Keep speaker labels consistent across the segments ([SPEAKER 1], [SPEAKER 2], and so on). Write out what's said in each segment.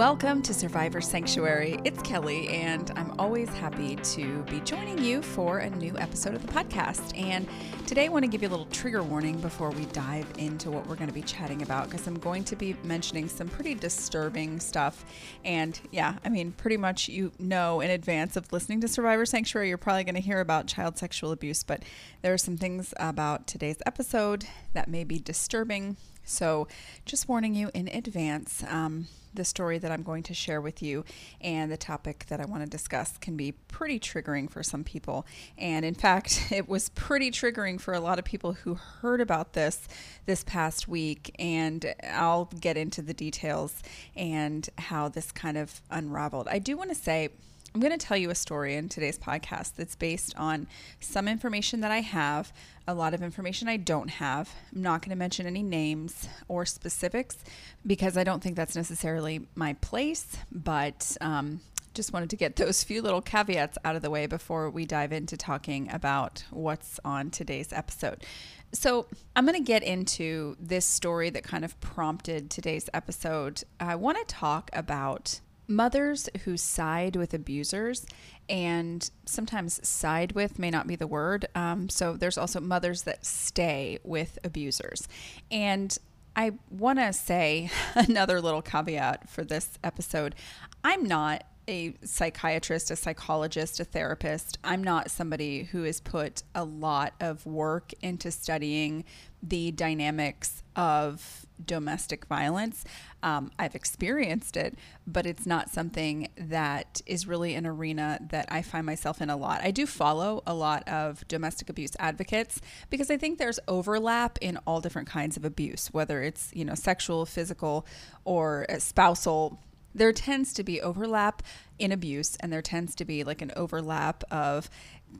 [SPEAKER 1] Welcome to Survivor Sanctuary. It's Kelly, and I'm always happy to be joining you for a new episode of the podcast. And today I want to give you a little trigger warning before we dive into what we're going to be chatting about because I'm going to be mentioning some pretty disturbing stuff. And yeah, I mean, pretty much you know in advance of listening to Survivor Sanctuary, you're probably going to hear about child sexual abuse, but there are some things about today's episode that may be disturbing. So, just warning you in advance. Um, the story that I'm going to share with you and the topic that I want to discuss can be pretty triggering for some people. And in fact, it was pretty triggering for a lot of people who heard about this this past week. And I'll get into the details and how this kind of unraveled. I do want to say, I'm going to tell you a story in today's podcast that's based on some information that I have, a lot of information I don't have. I'm not going to mention any names or specifics because I don't think that's necessarily my place, but um, just wanted to get those few little caveats out of the way before we dive into talking about what's on today's episode. So, I'm going to get into this story that kind of prompted today's episode. I want to talk about mothers who side with abusers and sometimes side with may not be the word um, so there's also mothers that stay with abusers and i want to say another little caveat for this episode i'm not a psychiatrist, a psychologist, a therapist. I'm not somebody who has put a lot of work into studying the dynamics of domestic violence. Um, I've experienced it, but it's not something that is really an arena that I find myself in a lot. I do follow a lot of domestic abuse advocates because I think there's overlap in all different kinds of abuse, whether it's you know sexual, physical, or spousal there tends to be overlap in abuse and there tends to be like an overlap of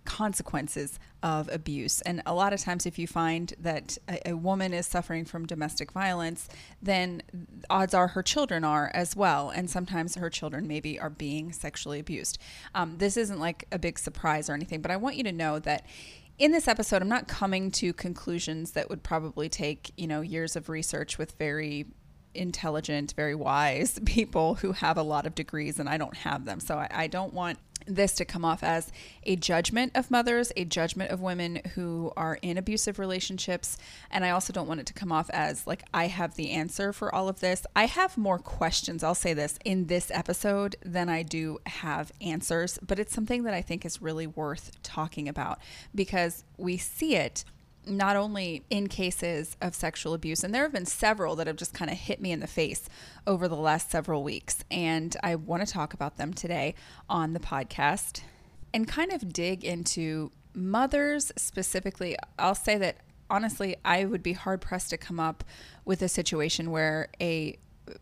[SPEAKER 1] consequences of abuse. And a lot of times, if you find that a, a, woman is suffering from domestic violence, then odds are her children are as well. And sometimes her children maybe are being sexually abused. Um, this isn't like a big surprise or anything, but I want you to know that in this episode, I'm not coming to conclusions that would probably take, you know, years of research with very intelligent, very wise people who have a lot of degrees, and I don't have them. So I, I, don't want this to come off as a judgment of mothers, a judgment of women who are in abusive relationships. And I also don't want it to come off as like I have the answer for all of this. I have more questions, I'll say this, in this episode than I do have answers, but it's something that I think is really worth talking about because we see it not only in cases of sexual abuse, and there have been several that have just kind of hit me in the face over the last several weeks. And I want to talk about them today on the podcast and kind of dig into mothers specifically. I'll say that honestly, I would be hard pressed to come up with a situation where a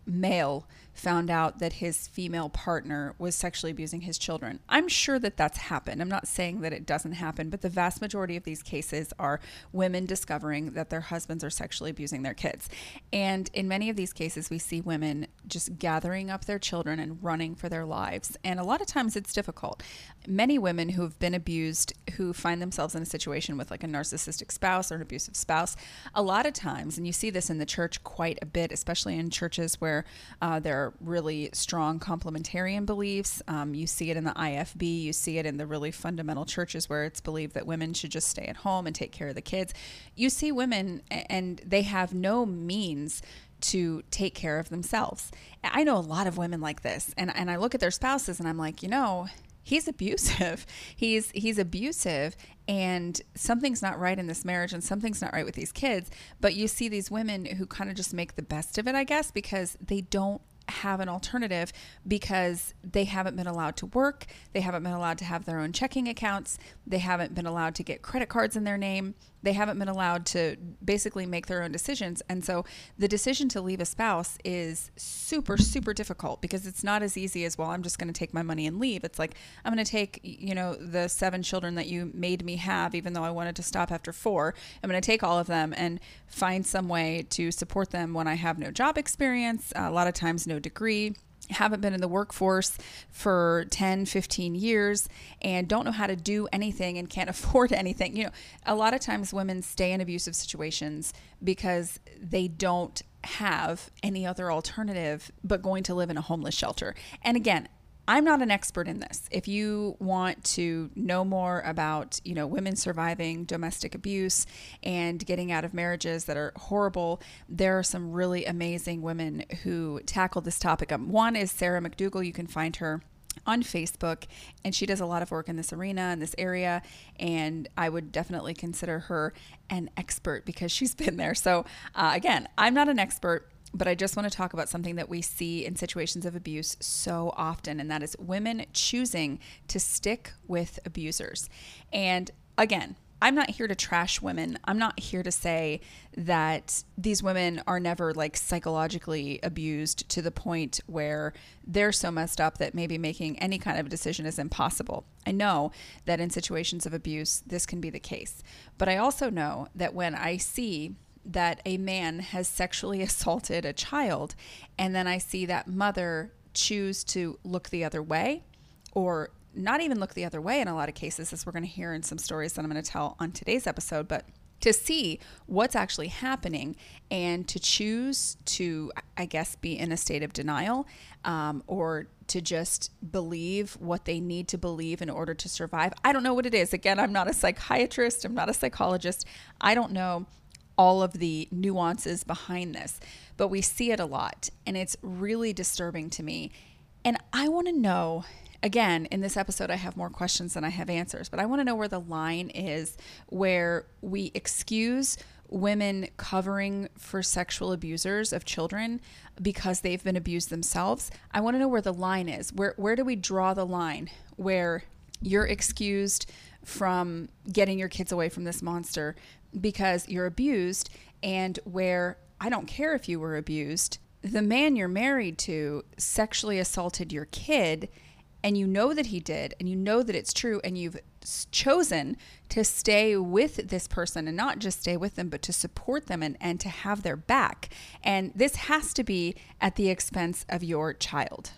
[SPEAKER 1] male found out that his female partner was sexually abusing his children. I'm sure that that's happened. I'm not saying that it doesn't happen, but the vast majority of these cases are women discovering that their husbands are sexually abusing their kids. And in many of these cases, we see women just gathering up their children and running for their lives. And a lot of times it's difficult. Many women who have been abused, who find themselves in a situation with like a narcissistic spouse or an abusive spouse, a lot of times, and you see this in the church quite a bit, especially in churches where uh, there are really strong complementarian beliefs. Um, you see it in the IFB, you see it in the really fundamental churches where it's believed that women should just stay at home and take care of the kids. You see women, and they have no means to take care of themselves. I know a lot of women like this, and, and I look at their spouses and I'm like, you know, he's abusive. He's he's abusive and something's not right in this marriage and something's not right with these kids. But you see these women who kind of just make the best of it, I guess, because they don't have an alternative because they haven't been allowed to work, they haven't been allowed to have their own checking accounts, they haven't been allowed to get credit cards in their name, they haven't been allowed to basically make their own decisions. And so the decision to leave a spouse is super, super difficult because it's not as easy as, well, I'm just going to take my money and leave. It's like, I'm going to take, you know, the seven children that you made me have, even though I wanted to stop after four. I'm going to take all of them and find some way to support them when I have no job experience, a lot of times no degree haven't been in the workforce for 10, 15 years and don't know how to do anything and can't afford anything. You know, a lot of times women stay in abusive situations because they don't have any other alternative but going to live in a homeless shelter. And again, I'm not an expert in this. If you want to know more about, you know, women surviving domestic abuse and getting out of marriages that are horrible, there are some really amazing women who tackle this topic. Um, one is Sarah McDugal. You can find her on Facebook, and she does a lot of work in this arena, in this area. And I would definitely consider her an expert because she's been there. So, uh, again, I'm not an expert but I just want to talk about something that we see in situations of abuse so often, and that is women choosing to stick with abusers. And again, I'm not here to trash women. I'm not here to say that these women are never like psychologically abused to the point where they're so messed up that maybe making any kind of a decision is impossible. I know that in situations of abuse, this can be the case. But I also know that when I see that a man has sexually assaulted a child, and then I see that mother choose to look the other way or not even look the other way in a lot of cases, as we're going to hear in some stories that I'm going to tell on today's episode, but to see what's actually happening and to choose to, I guess, be in a state of denial um, or to just believe what they need to believe in order to survive. I don't know what it is. Again, I'm not a psychiatrist, I'm not a psychologist. I don't know all of the nuances behind this, but we see it a lot and it's really disturbing to me. And I want to know again, in this episode, I have more questions than I have answers, but I want to know where the line is where we excuse women covering for sexual abusers of children because they've been abused themselves. I want to know where the line is. Where where do we draw the line where you're excused from getting your kids away from this monster because you're abused and where I don't care if you were abused, the man you're married to sexually assaulted your kid and you know that he did and you know that it's true and you've chosen to stay with this person and not just stay with them but to support them and, and to have their back. And this has to be at the expense of your child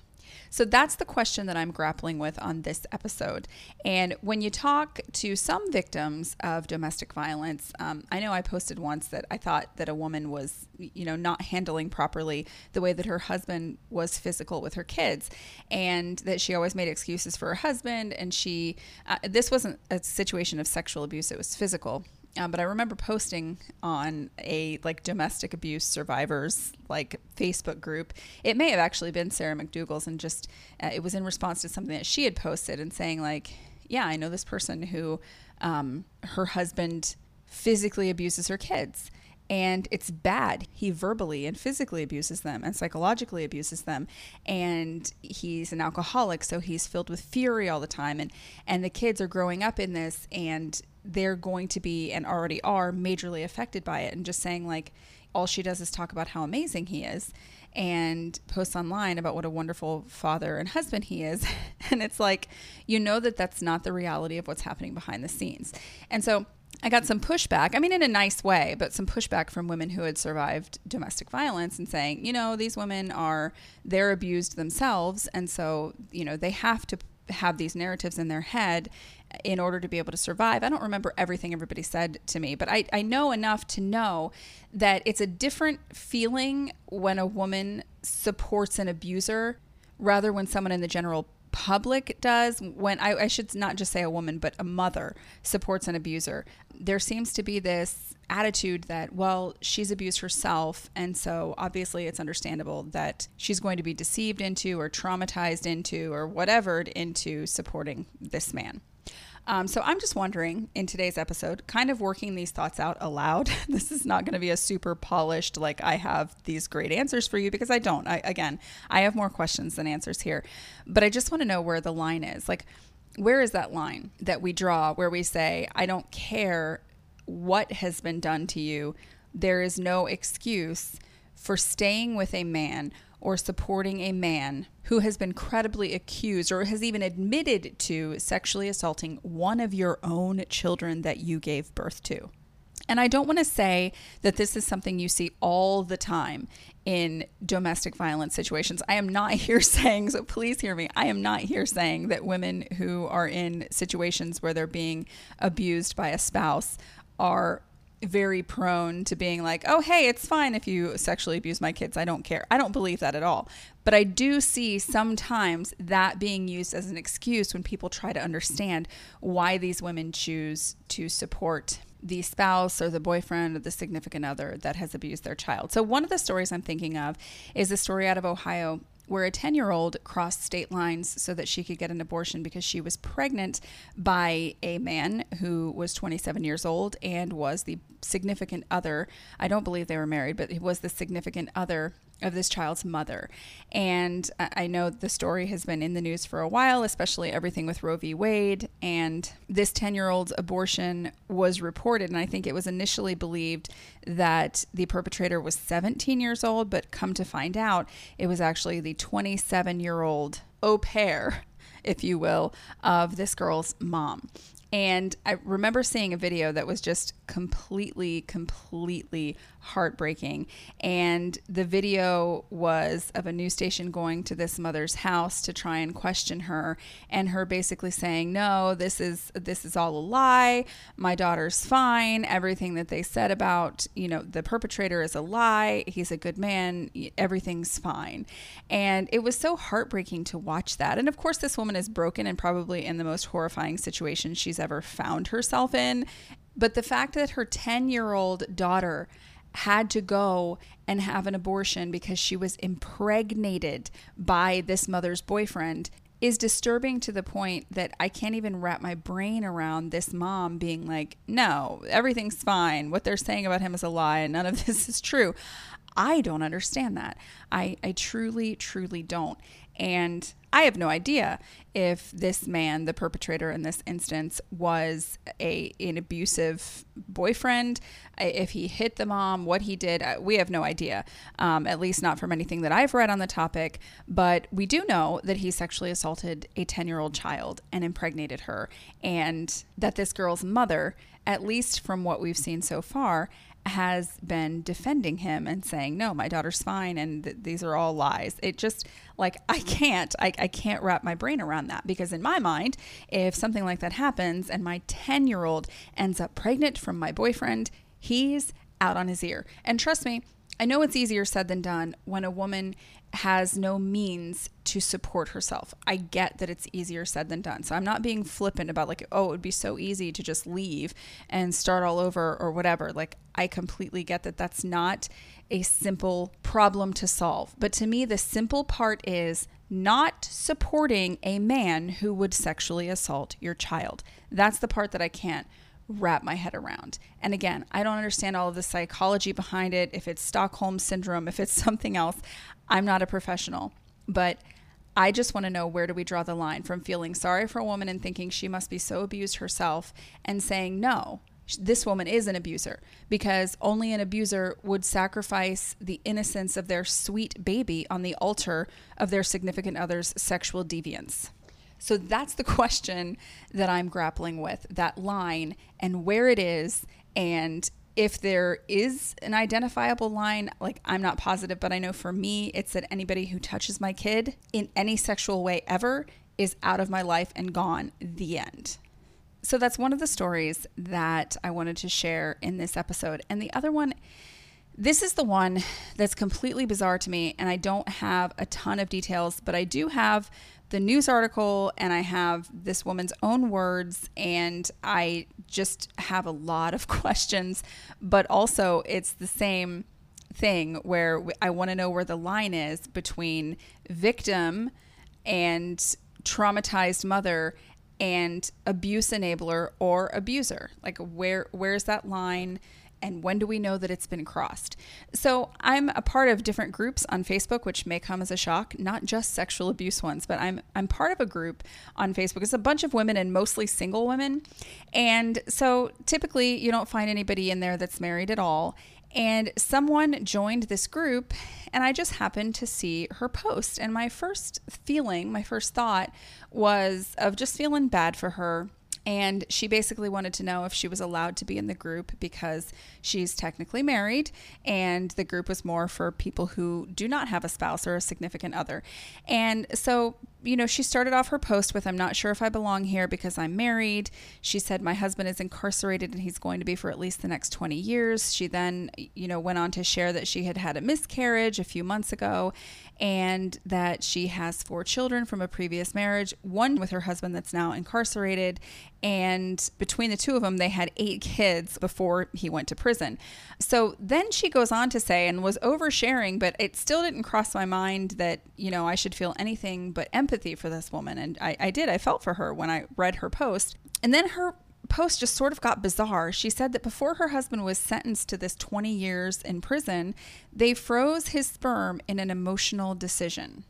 [SPEAKER 1] so that's the question that I'm grappling with on this episode. And when you talk to some victims of domestic violence, um, I know I posted once that I thought that a woman was, you know, not handling properly the way that her husband was physical with her kids, and that she always made excuses for her husband. And she, uh, this wasn't a situation of sexual abuse; it was physical um, but I remember posting on a like domestic abuse survivors like Facebook group. It may have actually been Sarah McDugal's, and just uh, it was in response to something that she had posted and saying like, "Yeah, I know this person who um, her husband physically abuses her kids." and it's bad. He verbally and physically abuses them and psychologically abuses them. And he's an alcoholic, so he's filled with fury all the time. And and the kids are growing up in this, and they're going to be and already are majorly affected by it. And just saying like, all she does is talk about how amazing he is and posts online about what a wonderful father and husband he is. and it's like, you know that that's not the reality of what's happening behind the scenes. And so I got some pushback. I mean, in a nice way, but some pushback from women who had survived domestic violence and saying, you know, these women are, they're abused themselves. And so, you know, they have to have these narratives in their head in order to be able to survive. I don't remember everything everybody said to me, but I, I know enough to know that it's a different feeling when a woman supports an abuser rather when someone in the general public does, when I, I should not just say a woman, but a mother supports an abuser, there seems to be this attitude that, well, she's abused herself. And so obviously it's understandable that she's going to be deceived into or traumatized into or whatever into supporting this man. Um, so I'm just wondering in today's episode, kind of working these thoughts out aloud. this is not going to be a super polished, like I have these great answers for you because I don't. I, again, I have more questions than answers here, but I just want to know where the line is. Like, where is that line that we draw where we say, I don't care what has been done to you? There is no excuse for staying with a man or supporting a man who has been credibly accused or has even admitted to sexually assaulting one of your own children that you gave birth to. And I don't want to say that this is something you see all the time in domestic violence situations. I am not here saying, so please hear me, I am not here saying that women who are in situations where they're being abused by a spouse are very prone to being like, oh, hey, it's fine if you sexually abuse my kids. I don't care. I don't believe that at all. But I do see sometimes that being used as an excuse when people try to understand why these women choose to support the spouse or the boyfriend or the significant other that has abused their child. So, one of the stories I'm thinking of is a story out of Ohio where a 10 year old crossed state lines so that she could get an abortion because she was pregnant by a man who was 27 years old and was the significant other. I don't believe they were married, but he was the significant other of this child's mother. And I know the story has been in the news for a while, especially everything with Roe v. Wade. And this 10 year old's abortion was reported. And I think it was initially believed that the perpetrator was 17 years old, but come to find out, it was actually the 27 year old au pair if you will, of this girl's mom. And I remember seeing a video that was just completely, completely heartbreaking. And the video was of a news station going to this mother's house to try and question her, and her basically saying, "No, this is this is all a lie. My daughter's fine. Everything that they said about you know the perpetrator is a lie. He's a good man. Everything's fine." And it was so heartbreaking to watch that. And of course, this woman is broken and probably in the most horrifying situation she's ever found herself in. But the fact that her 10 year old daughter had to go and have an abortion because she was impregnated by this mother's boyfriend is disturbing to the point that I can't even wrap my brain around this mom being like, no, everything's fine. What they're saying about him is a lie and none of this is true. I don't understand that. I, I truly, truly don't. And I have no idea if this man, the perpetrator in this instance, was a an abusive boyfriend, if he hit the mom, what he did. Uh, we have no idea, um, at least not from anything that I've read on the topic. But we do know that he sexually assaulted a 10 year old child and impregnated her, and that this girl's mother, at least from what we've seen so far, has been defending him and saying, no, my daughter's fine and th- these are all lies. It just, like, I can't, I, I can't wrap my brain around that because in my mind, if something like that happens and my 10 year old ends up pregnant from my boyfriend, he's out on his ear. And trust me, I know it's easier said than done when a woman has no means to support herself. I get that it's easier said than done. So I'm not being flippant about like, oh, it would be so easy to just leave and start all over or whatever. Like, I completely get that that's not a simple problem to solve. But to me, the simple part is not supporting a man who would sexually assault your child. That's the part that I can't wrap my head around. And again, I don't understand all of the psychology behind it, if it's Stockholm syndrome, if it's something else. I'm not a professional, but I just want to know where do we draw the line from feeling sorry for a woman and thinking she must be so abused herself and saying, no, this woman is an abuser because only an abuser would sacrifice the innocence of their sweet baby on the altar of their significant other's sexual deviance. So that's the question that I'm grappling with that line and where it is. And if there is an identifiable line, like I'm not positive, but I know for me, it's that anybody who touches my kid in any sexual way ever is out of my life and gone. The end. So that's one of the stories that I wanted to share in this episode. And the other one This is the one that's completely bizarre to me, and I don't have a ton of details, but I do have the news article and I have this woman's own words, and I just have a lot of questions, but also it's the same thing where I want to know where the line is between victim and traumatized mother and abuse enabler or abuser. Like where where's that line and when do we know that it's been crossed? So, I'm a part of different groups on Facebook, which may come as a shock, not just sexual abuse ones, but I'm I'm part of a group on Facebook. It's a bunch of women and mostly single women. And so, typically you don't find anybody in there that's married at all. And someone joined this group, and I just happened to see her post. And my first feeling, my first thought was of just feeling bad for her and she basically wanted to know if she was allowed to be in the group because she's technically married, and the group was more for people who do not have a spouse or a significant other. And so you know, she started off her post with, I'm not sure if I belong here because I'm married. She said, My husband is incarcerated and he's going to be for at least the next 20 years. She then, you know, went on to share that she had had a miscarriage a few months ago and that she has four children from a previous marriage, one with her husband that's now incarcerated. And between the two of them, they had eight kids before he went to prison. So then she goes on to say, and was oversharing, but it still didn't cross my mind that, you know, I should feel anything but empathy for this woman. And I, I did. I felt for her when I read her post. And then her post just sort of got bizarre. She said that before her husband was sentenced to this 20 years in prison, they froze his sperm in an emotional decision.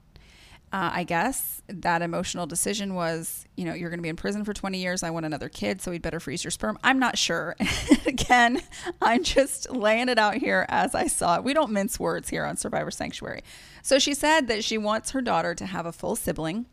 [SPEAKER 1] Uh, I guess that emotional decision was, you know, you're going to be in prison for 20 years. I want another kid, so we'd better freeze your sperm. I'm not sure. Again, I'm just laying it out here as I saw it. We don't mince words here on Survivor Sanctuary. So she said that she wants her daughter to have a full sibling.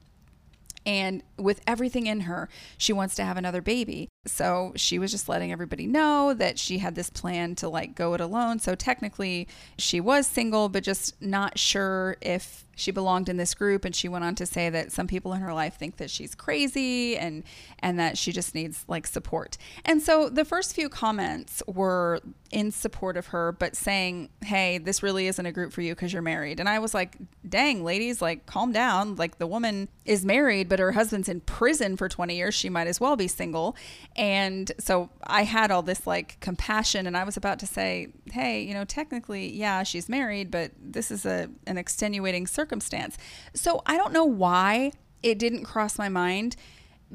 [SPEAKER 1] And with everything in her, she wants to have another baby. So she was just letting everybody know that she had this plan to like go it alone. So technically, she was single, but just not sure if she belonged in this group and she went on to say that some people in her life think that she's crazy and and that she just needs like support. And so the first few comments were in support of her but saying, "Hey, this really isn't a group for you cuz you're married." And I was like, "Dang, ladies, like calm down. Like the woman is married but her husband's in prison for 20 years. She might as well be single." And so I had all this like compassion and I was about to say, "Hey, you know, technically, yeah, she's married, but this is a an extenuating circumstance circumstance. So I don't know why it didn't cross my mind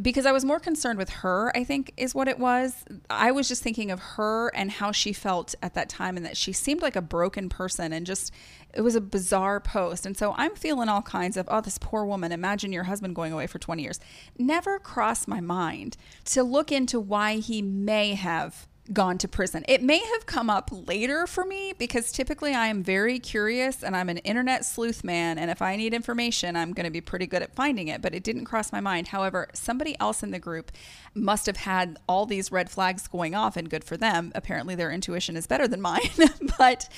[SPEAKER 1] because I was more concerned with her, I think is what it was. I was just thinking of her and how she felt at that time and that she seemed like a broken person and just it was a bizarre post. And so I'm feeling all kinds of, oh, this poor woman, imagine your husband going away for 20 years. Never crossed my mind to look into why he may have gone to prison. It may have come up later for me because typically I am very curious and I'm an internet sleuth man. And if I need information, I'm going to be pretty good at finding it, but it didn't cross my mind. However, somebody else in the group must have had all these red flags going off, and good for them. Apparently, their intuition is better than mine, but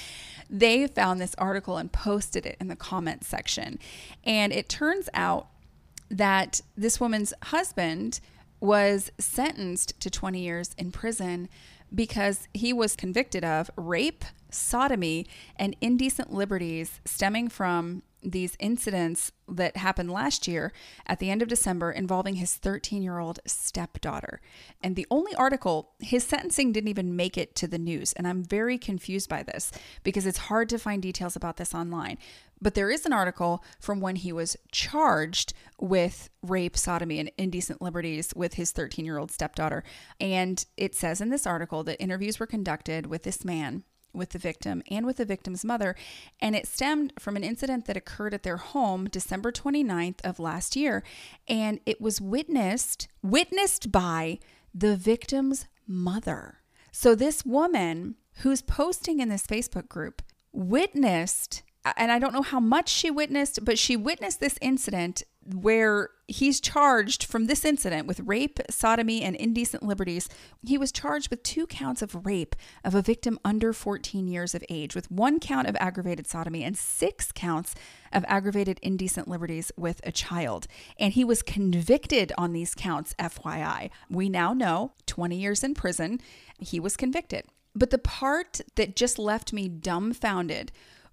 [SPEAKER 1] they found this article and posted it in the comments section. And it turns out that this woman's husband was sentenced to 20 years in prison because he was convicted of rape, sodomy, and indecent liberties stemming from these incidents that happened last year at the end of December involving his 13 year old stepdaughter. And the only article, his sentencing didn't even make it to the news. And I'm very confused by this because it's hard to find details about this online. But there is an article from when he was charged with rape, sodomy, and indecent liberties with his 13 year old stepdaughter. And it says in this article that interviews were conducted with this man with the victim and with the victim's mother, and it stemmed from an incident that occurred at their home December 29th of last year, and it was witnessed witnessed by the victim's mother. So this woman who's posting in this Facebook group witnessed and I don't know how much she witnessed, but she witnessed this incident where he's charged from this incident with rape, sodomy, and indecent liberties. He was charged with two counts of rape of a victim under 14 years of age, with one count of aggravated sodomy and six counts of aggravated indecent liberties with a child. And he was convicted on these counts, FYI. We now know 20 years in prison, he was convicted. But the part that just left me dumbfounded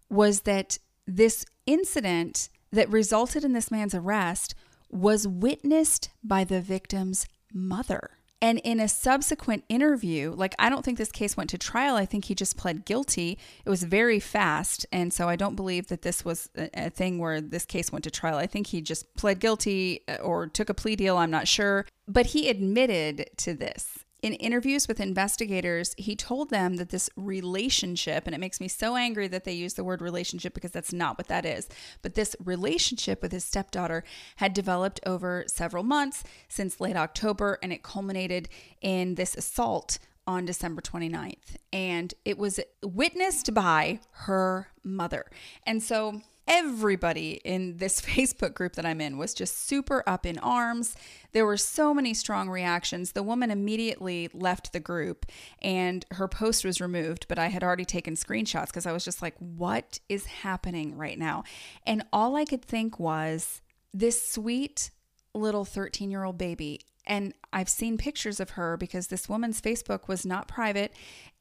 [SPEAKER 1] was that this incident that resulted in this man's arrest was witnessed by the victim's mother. And in a subsequent interview, like I don't think this case went to trial. I think he just pled guilty. It was very fast. And so I don't believe that this was a, thing where this case went to trial. I think he just pled guilty uh, or took a plea deal. I'm not sure. But he admitted to this. In interviews with investigators, he told them that this relationship, and it makes me so angry that they use the word relationship because that's not what that is, but this relationship with his stepdaughter had developed over several months since late October, and it culminated in this assault on December 29th. And it was witnessed by her mother. And so everybody in this Facebook group that I'm in was just super up in arms. There were so many strong reactions. The woman immediately left the group and her post was removed, but I had already taken screenshots because I was just like, what is happening right now? And all I could think was this sweet little 13 year old baby and I've seen pictures of her because this woman's Facebook was not private.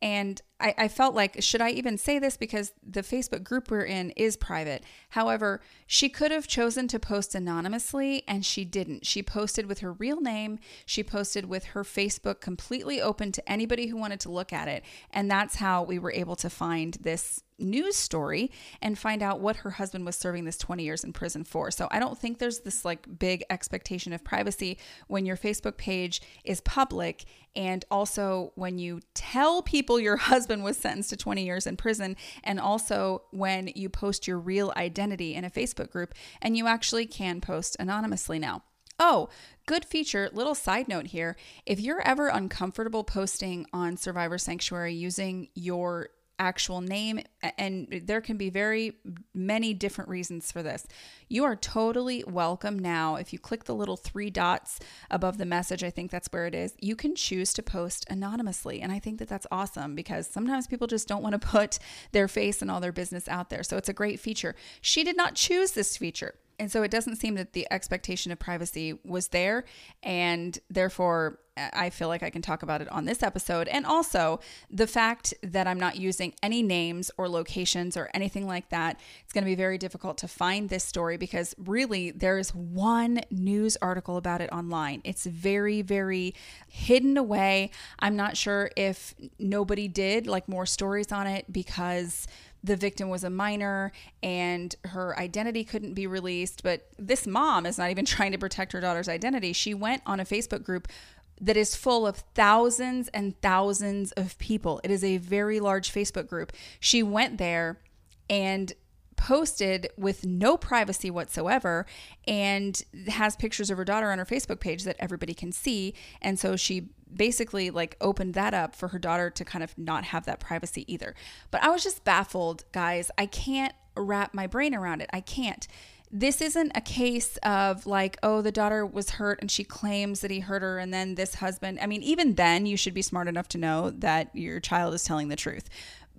[SPEAKER 1] And I, I, felt like, should I even say this? Because the Facebook group we're in is private. However, she could have chosen to post anonymously and she didn't. She posted with her real name. She posted with her Facebook completely open to anybody who wanted to look at it. And that's how we were able to find this news story and find out what her husband was serving this 20 years in prison for. So I don't think there's this like big expectation of privacy when your Facebook page is public and also when you tell people your husband was sentenced to 20 years in prison and also when you post your real identity in a Facebook group and you actually can post anonymously now. Oh, good feature. Little side note here. If you're ever uncomfortable posting on Survivor Sanctuary using your actual name, and there can be very many different reasons for this. You are totally welcome now. If you click the little three dots above the message, I think that's where it is, you can choose to post anonymously. And I think that that's awesome because sometimes people just don't want to put their face and all their business out there. So it's a great feature. She did not choose this feature. And so it doesn't seem that the expectation of privacy was there. And therefore, I feel like I can talk about it on this episode. And also the fact that I'm not using any names or locations or anything like that. It's going to be very difficult to find this story because really there is one news article about it online. It's very, very hidden away. I'm not sure if nobody did like more stories on it because the victim was a minor and her identity couldn't be released. But this mom is not even trying to protect her daughter's identity. She went on a Facebook group that is full of thousands and thousands of people. It is a very large Facebook group. She went there and posted with no privacy whatsoever and has pictures of her daughter on her Facebook page that everybody can see. And so she basically like opened that up for her daughter to kind of not have that privacy either. But I was just baffled, guys. I can't wrap my brain around it. I can't this isn't a case of like, oh, the daughter was hurt and she claims that he hurt her, and then this husband. I mean, even then, you should be smart enough to know that your child is telling the truth.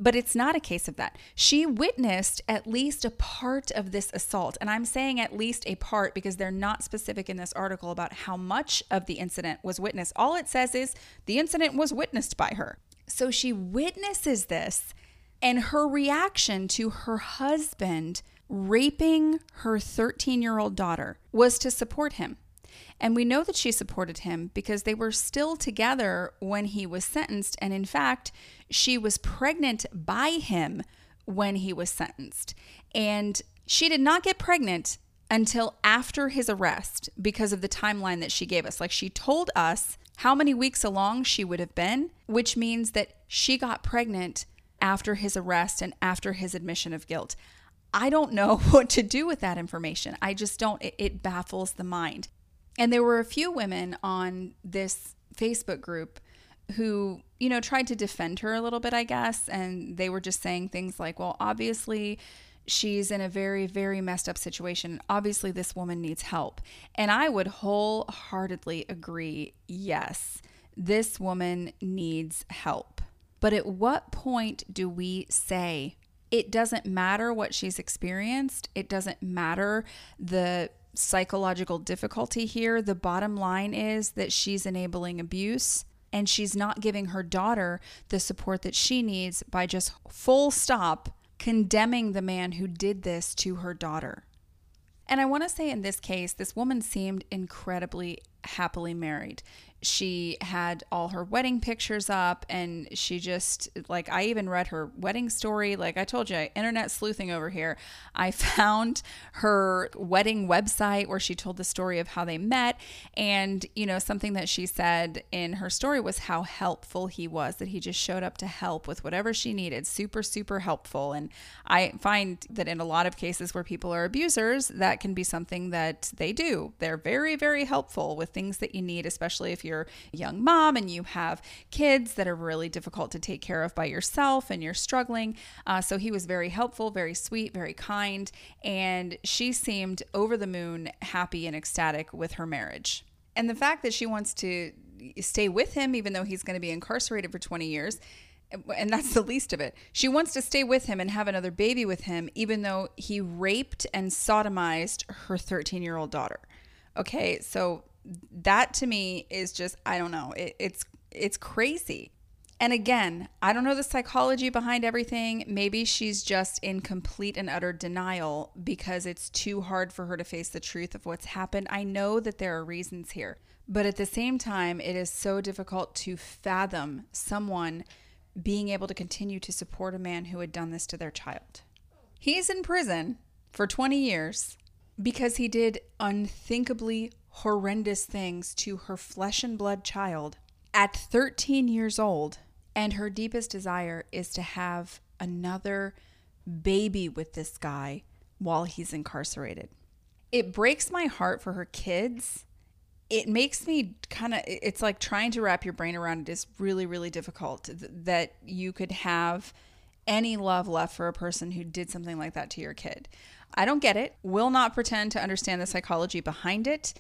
[SPEAKER 1] But it's not a case of that. She witnessed at least a part of this assault. And I'm saying at least a part because they're not specific in this article about how much of the incident was witnessed. All it says is the incident was witnessed by her. So she witnesses this, and her reaction to her husband raping her 13 year old daughter was to support him. And we know that she supported him because they were still together when he was sentenced. And in fact, she was pregnant by him when he was sentenced. And she did not get pregnant until after his arrest because of the timeline that she gave us. Like she told us how many weeks along she would have been, which means that she got pregnant after his arrest and after his admission of guilt. I don't know what to do with that information. I just don't, it, it baffles the mind. And there were a few women on this Facebook group who, you know, tried to defend her a little bit, I guess. And they were just saying things like, well, obviously, she's in a very, very messed up situation. Obviously, this woman needs help. And I would wholeheartedly agree yes, this woman needs help. But at what point do we say, it doesn't matter what she's experienced, it doesn't matter the psychological difficulty here. The bottom line is that she's enabling abuse. and she's not giving her daughter the support that she needs by just full stop condemning the man who did this to her daughter. And I want to say in this case, this woman seemed incredibly happily married she had all her wedding pictures up and she just like I even read her wedding story. Like I told you internet sleuthing over here. I found her wedding website where she told the story of how they met. And you know something that she said in her story was how helpful he was that he just showed up to help with whatever she needed. Super super helpful. And I find that in a lot of cases where people are abusers that can be something that they do. They're very very helpful with things that you need especially if you're you're a young mom and you have kids that are really difficult to take care of by yourself and you're struggling. Uh, so he was very helpful, very sweet, very kind. And she seemed over the moon happy and ecstatic with her marriage. And the fact that she wants to stay with him, even though he's going to be incarcerated for 20 years, and that's the least of it. She wants to stay with him and have another baby with him, even though he raped and sodomized her 13 year old daughter. Okay, so that to me is just I don't know. It, it's it's crazy. And again, I don't know the psychology behind everything. Maybe she's just in complete and utter denial because it's too hard for her to face the truth of what's happened. I know that there are reasons here, but at the same time, it is so difficult to fathom someone being able to continue to support a man who had done this to their child. He's in prison for 20 years because he did unthinkably horrendous things to her flesh and blood child at 13 years old. And her deepest desire is to have another baby with this guy while he's incarcerated. It breaks my heart for her kids. It makes me kind of, it's like trying to wrap your brain around it is really, really difficult that you could have any love left for a person who did something like that to your kid. I don't get it. Will not pretend to understand the psychology behind it.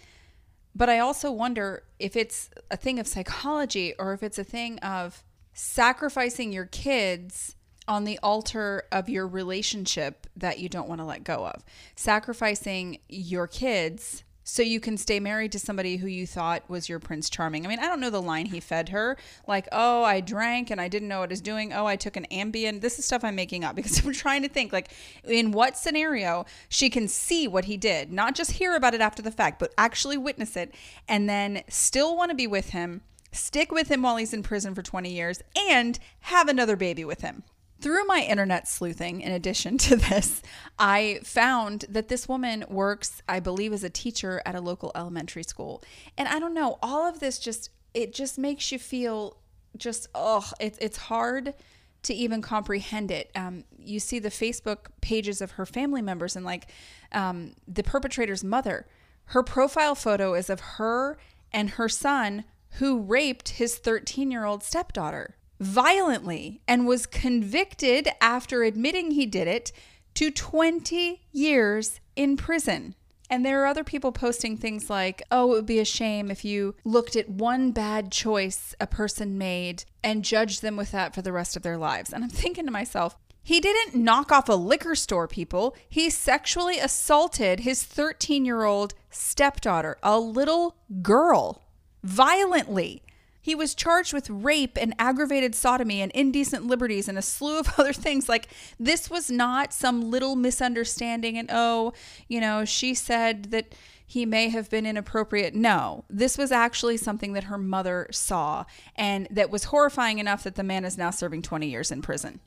[SPEAKER 1] But I also wonder if it's a thing of psychology or if it's a thing of sacrificing your kids on the altar of your relationship that you don't want to let go of. Sacrificing your kids so you can stay married to somebody who you thought was your prince charming. I mean, I don't know the line he fed her, like, "Oh, I drank and I didn't know what I was doing. Oh, I took an Ambien." This is stuff I'm making up because I'm trying to think like in what scenario she can see what he did, not just hear about it after the fact, but actually witness it and then still want to be with him, stick with him while he's in prison for 20 years and have another baby with him. Through my internet sleuthing, in addition to this, I found that this woman works, I believe, as a teacher at a local elementary school. And I don't know, all of this just, it just makes you feel just, oh, it's, it's hard to even comprehend it. Um, you see the Facebook pages of her family members and like um, the perpetrator's mother. Her profile photo is of her and her son who raped his 13 year old stepdaughter violently and was convicted after admitting he did it to 20 years in prison. And there are other people posting things like, oh, it would be a shame if you looked at one bad choice a person made and judged them with that for the rest of their lives. And I'm thinking to myself, he didn't knock off a liquor store, people. He sexually assaulted his 13 year old stepdaughter, a little girl, violently. He was charged with rape and aggravated sodomy and indecent liberties and a slew of other things. Like, this was not some little misunderstanding and, oh, you know, she said that he may have been inappropriate. No, this was actually something that her mother saw and that was horrifying enough that the man is now serving 20 years in prison.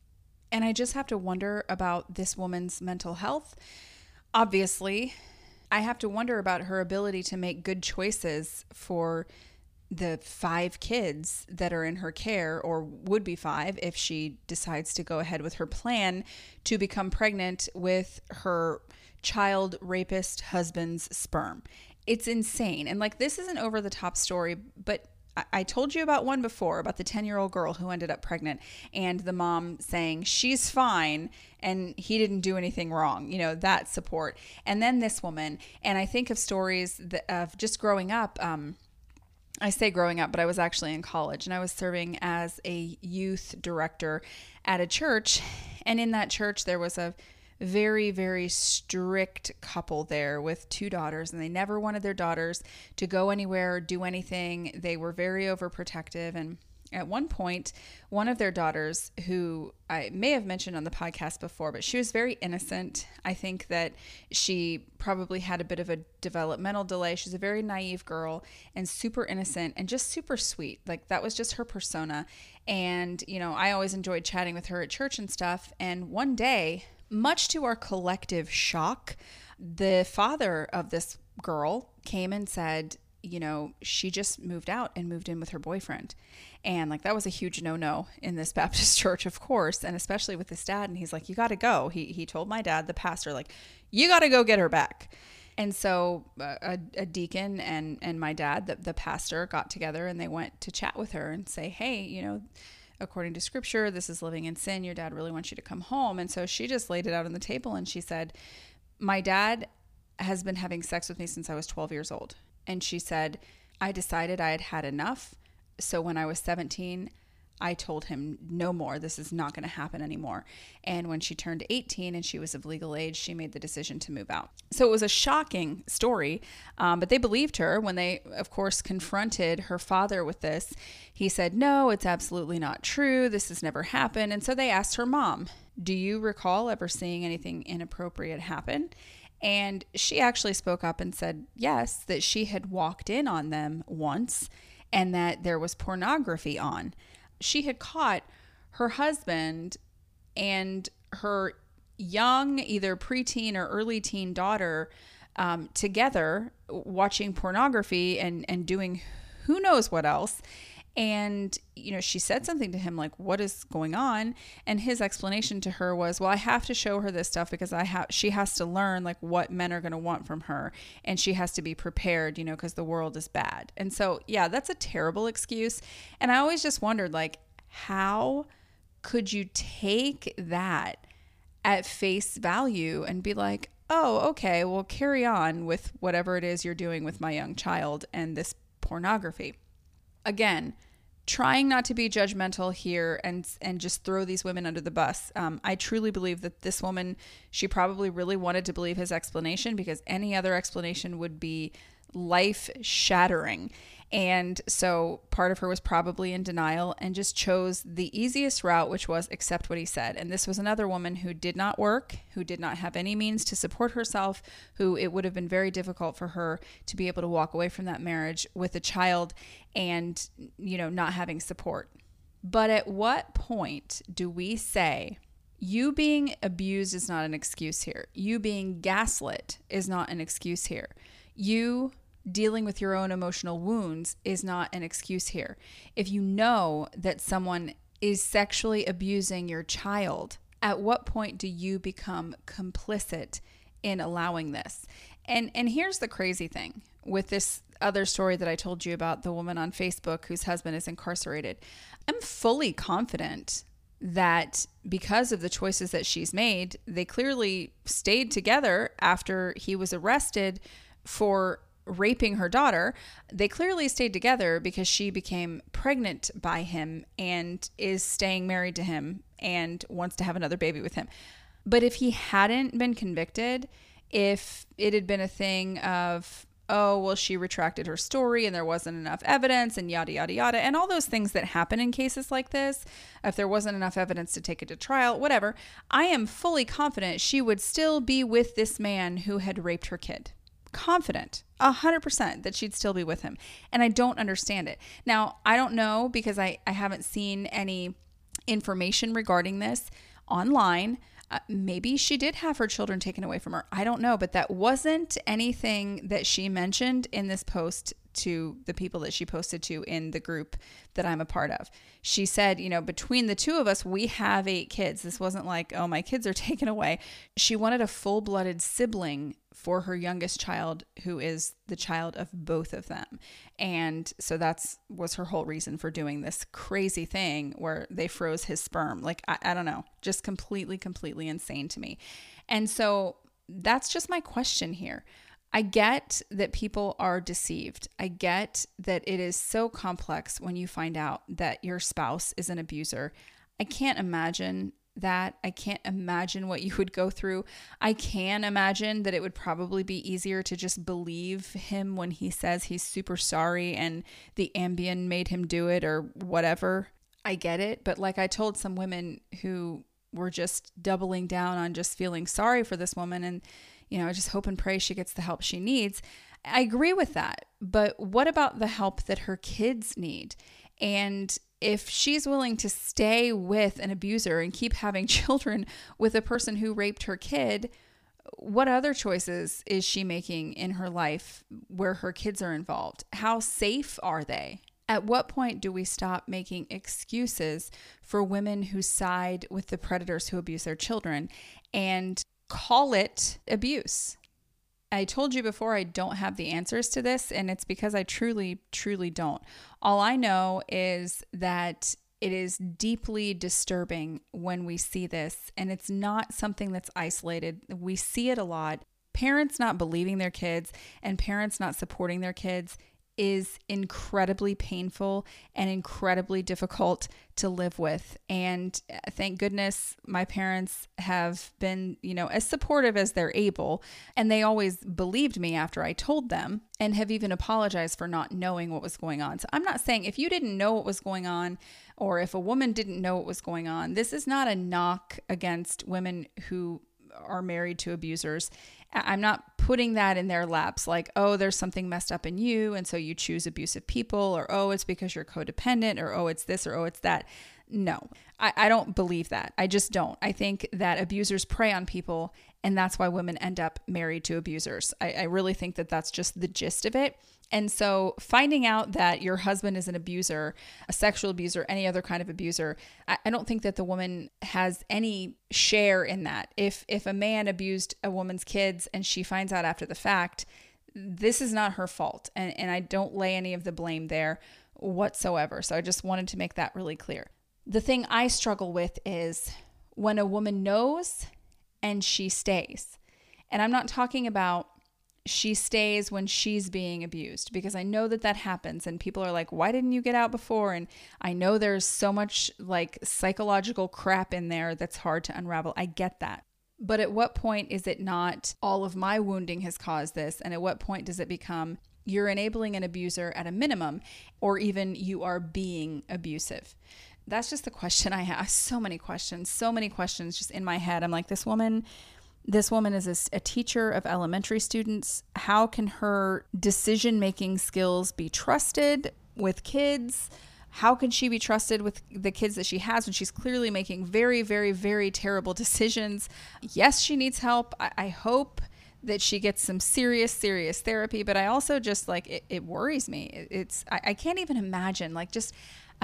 [SPEAKER 1] And I just have to wonder about this woman's mental health. Obviously, I have to wonder about her ability to make good choices for the five kids that are in her care, or would be five if she decides to go ahead with her plan to become pregnant with her child rapist husband's sperm. It's insane. And like, this is an over the top story, but I told you about one before about the 10 year old girl who ended up pregnant and the mom saying she's fine and he didn't do anything wrong, you know, that support. And then this woman, and I think of stories of just growing up. Um, I say growing up, but I was actually in college and I was serving as a youth director at a church. And in that church, there was a very, very strict couple there with two daughters, and they never wanted their daughters to go anywhere or do anything. They were very overprotective. And at one point, one of their daughters, who I may have mentioned on the podcast before, but she was very innocent. I think that she probably had a bit of a developmental delay. She's a very naive girl and super innocent and just super sweet. Like that was just her persona. And, you know, I always enjoyed chatting with her at church and stuff. And one day, much to our collective shock, the father of this girl came and said, you know, she just moved out and moved in with her boyfriend. And like that was a huge no-no in this Baptist church, of course, and especially with his dad. And he's like, You gotta go. He he told my dad, the pastor, like, you gotta go get her back. And so uh, a, a, deacon and and my dad, the, the pastor, got together and they went to chat with her and say, Hey, you know, according to scripture, this is living in sin. Your dad really wants you to come home. And so she just laid it out on the table and she said, My dad has been having sex with me since I was 12 years old. And she said, I decided I had had enough. So when I was 17, I told him no more. This is not going to happen anymore. And when she turned 18 and she was of legal age, she made the decision to move out. So it was a shocking story, um, but they believed her when they, of course, confronted her father with this. He said, No, it's absolutely not true. This has never happened. And so they asked her mom, Do you recall ever seeing anything inappropriate happen? And she actually spoke up and said, yes, that she had walked in on them once and that there was pornography on. She had caught her husband and her young, either preteen or early teen daughter um, together watching pornography and, and doing who knows what else. And, you know, she said something to him like, What is going on? And his explanation to her was, Well, I have to show her this stuff because I have, she has to learn like what men are going to want from her. And she has to be prepared, you know, because the world is bad. And so, yeah, that's a terrible excuse. And I always just wondered, like, how could you take that at face value and be like, Oh, okay, well, carry on with whatever it is you're doing with my young child and this pornography? Again, trying not to be judgmental here and and just throw these women under the bus. Um, I truly believe that this woman, she probably really wanted to believe his explanation because any other explanation would be life shattering. And so part of her was probably in denial and just chose the easiest route, which was accept what he said. And this was another woman who did not work, who did not have any means to support herself, who it would have been very difficult for her to be able to walk away from that marriage with a child and, you know, not having support. But at what point do we say, you being abused is not an excuse here. You being gaslit is not an excuse here. You dealing with your own emotional wounds is not an excuse here. If you know that someone is sexually abusing your child, at what point do you become complicit in allowing this? And and here's the crazy thing with this other story that I told you about the woman on Facebook whose husband is incarcerated. I'm fully confident that because of the choices that she's made, they clearly stayed together after he was arrested for raping her daughter, they clearly stayed together because she became pregnant by him and is staying married to him and wants to have another baby with him. But if he hadn't been convicted, if it had been a thing of, oh, well, she retracted her story and there wasn't enough evidence and yada, yada, yada, and all those things that happen in cases like this, if there wasn't enough evidence to take it to trial, whatever, I am fully confident she would still be with this man who had raped her kid confident a hundred percent that she'd still be with him. And I don't understand it. Now, I don't know because I, I haven't seen any information regarding this online. Uh, maybe she did have her children taken away from her. I don't know, but that wasn't anything that she mentioned in this post to the people that she posted to in the group that I'm a part of. She said, you know, between the two of us, we have eight kids. This wasn't like, oh, my kids are taken away. She wanted a full blooded sibling for her youngest child who is the child of both of them and so that's was her whole reason for doing this crazy thing where they froze his sperm like I, I don't know just completely completely insane to me and so that's just my question here I get that people are deceived. I get that it is so complex when you find out that your spouse is an abuser. I can't imagine that. I can't imagine what you would go through. I can imagine that it would probably be easier to just believe him when he says he's super sorry and the Ambien made him do it or whatever. I get it. But like I told some women who were just doubling down on just feeling sorry for this woman and, you know, just hope and pray she gets the help she needs. I agree with that. But what about the help that her kids need? And if she's willing to stay with an abuser and keep having children with a person who raped her kid, what other choices is she making in her life where her kids are involved? How safe are they? At what point do we stop making excuses for women who side with the predators who abuse their children and call it abuse? I told you before I don't have the answers to this, and it's because I truly, truly don't. All I know is that it is deeply disturbing when we see this, and it's not something that's isolated. We see it a lot. Parents not believing their kids and parents not supporting their kids is incredibly painful and incredibly difficult to live with. And uh, thank goodness my parents have been, you know, as supportive as they're able. And they always believed me after I told them and have even apologized for not knowing what was going on. So I'm not saying if you didn't know what was going on or if a woman didn't know what was going on, this is not a knock against women who are married to abusers. I'm not putting that in their laps like, oh, there's something messed up in you. And so you choose abusive people, or oh, it's because you're codependent, or oh, it's this, or oh, it's that. No, I, I don't believe that. I just don't. I think that abusers prey on people, and that's why women end up married to abusers. I, I really think that that's just the gist of it. And so finding out that your husband is an abuser, a sexual abuser, any other kind of abuser, I, I, don't think that the woman has any share in that. If if a man abused a woman's kids and she finds out after the fact, this is not her fault. And, and I don't lay any of the blame there whatsoever. So I just wanted to make that really clear. The thing I struggle with is when a woman knows and she stays. And I'm not talking about she stays when she's being abused because I know that that happens and people are like why didn't you get out before and I know there's so much like psychological crap in there that's hard to unravel. I get that. But at what point is it not all of my wounding has caused this and at what point does it become you're enabling an abuser at a minimum or even you are being abusive? That's just the question I have. So many questions, so many questions just in my head. I'm like this woman this woman is a, a, teacher of elementary students. How can her decision making skills be trusted with kids? How can she be trusted with the kids that she has when she's clearly making very, very, very terrible decisions? Yes, she needs help. I, I hope that she gets some serious, serious therapy, but I also just like it, it worries me. It, it's, I, I can't even imagine like just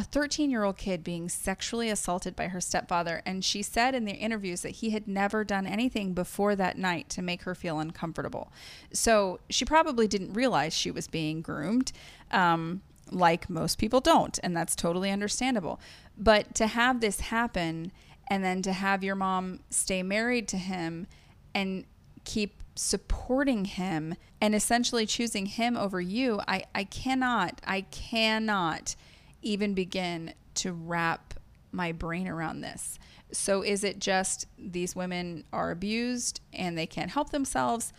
[SPEAKER 1] a 13 year old kid being sexually assaulted by her stepfather. And she said in the interviews that he had never done anything before that night to make her feel uncomfortable. So she probably didn't realize she was being groomed. Um, like most people don't, and that's totally understandable. But to have this happen and then to have your mom stay married to him and keep supporting him and essentially choosing him over you, I, I cannot, I cannot even begin to wrap my brain around this. So, is it just these women are abused and they can't help themselves,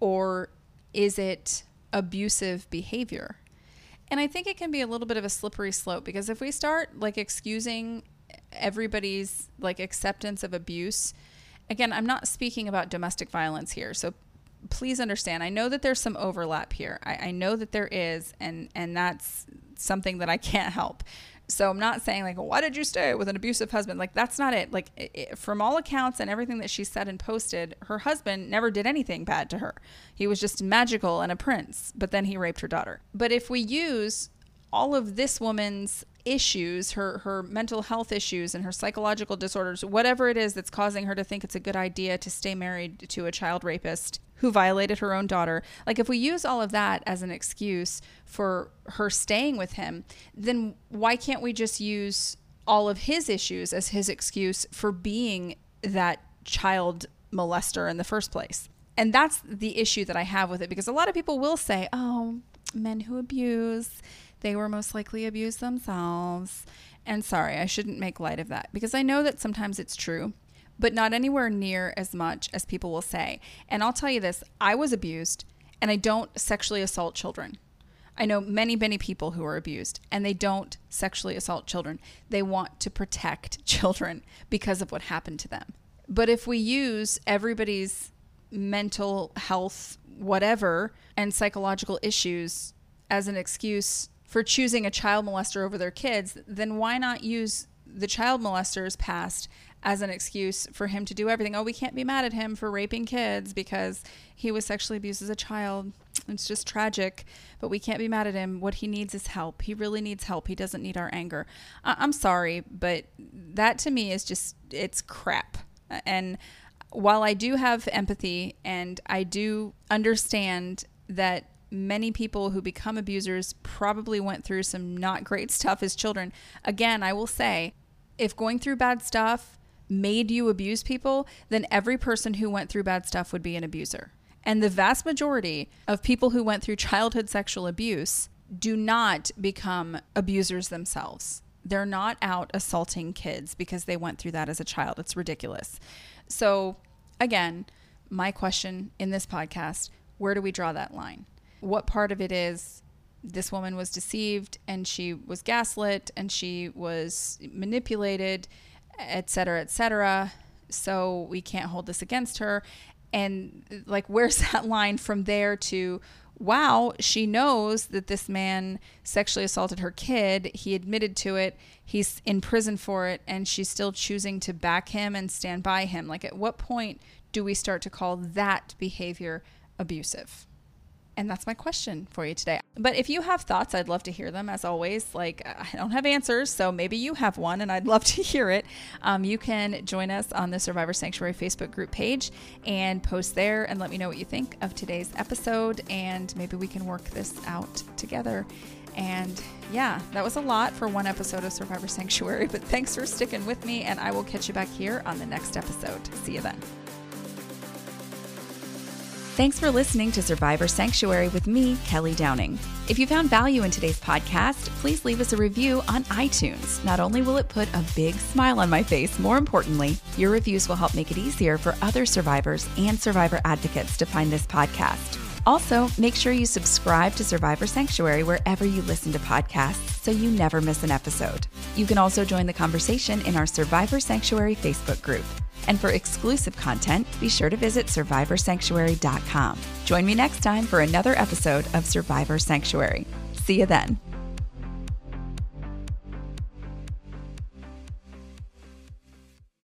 [SPEAKER 1] or is it abusive behavior? And I think it can be a little bit of a slippery slope because if we start like excusing everybody's like acceptance of abuse, again, I'm not speaking about domestic violence here. So please understand. I know that there's some overlap here. I, I know that there is, and and that's something that I can't help. So I'm not saying like, why did you stay with an abusive husband? Like that's not it. Like it, from all accounts and everything that she said and posted, her husband never did anything bad to her. He was just magical and a prince, but then he raped her daughter. But if we use all of this woman's issues, her her mental health issues and her psychological disorders, whatever it is that's causing her to think it's a good idea to stay married to a child rapist who violated her own daughter. Like if we use all of that as an excuse for her staying with him, then why can't we just use all of his issues as his excuse for being that child molester in the first place? And that's the issue that I have with it because a lot of people will say, "Oh, men who abuse, they were most likely abused themselves." And sorry, I shouldn't make light of that because I know that sometimes it's true, but not anywhere near as much as people will say. And I'll tell you this I was abused and I don't sexually assault children. I know many, many people who are abused and they don't sexually assault children. They want to protect children because of what happened to them. But if we use everybody's mental health, whatever, and psychological issues as an excuse for choosing a child molester over their kids, then why not use the child molester's past as an excuse for him to do everything? Oh, we can't be mad at him for raping kids because he was sexually abused as a child. It's just tragic, but we can't be mad at him. What he needs is help. He really needs help. He doesn't need our anger. I- I'm sorry, but that to me is just, it's crap. And while I do have empathy and I do understand that many people who become abusers probably went through some not great stuff as children. Again, I will say if going through bad stuff made you abuse people, then every person who went through bad stuff would be an abuser. And the vast majority of people who went through childhood sexual abuse do not become abusers themselves. They're not out assaulting kids because they went through that as a child. It's ridiculous. So, again, my question in this podcast where do we draw that line? What part of it is this woman was deceived and she was gaslit and she was manipulated, et cetera, et cetera. So we can't hold this against her. And like, where's that line from there to, wow, she knows that this man sexually assaulted her kid. He admitted to it. He's in prison for it. And she's still choosing to back him and stand by him. Like, at what point do we start to call that behavior abusive? And that's my question for you today. But if you have thoughts, I'd love to hear them as always. Like, I don't have answers, so maybe you have one and I'd love to hear it. Um, you can join us on the Survivor Sanctuary Facebook group page and post there and let me know what you think of today's episode. And maybe we can work this out together. And yeah, that was a lot for one episode of Survivor Sanctuary, but thanks for sticking with me, and I will catch you back here on the next episode. See you then. Thanks for listening to Survivor Sanctuary with me, Kelly Downing. If you found value in today's podcast, please leave us a review on iTunes. Not only will it put a big smile on my face, more importantly, your reviews will help make it easier for other survivors and survivor advocates to find this podcast. Also, make sure you subscribe to Survivor Sanctuary wherever you listen to podcasts so you never miss an episode. You can also join the conversation in our Survivor Sanctuary Facebook group. And for exclusive content, be sure to visit survivorsanctuary.com. Join me next time for another episode of Survivor Sanctuary. See you then.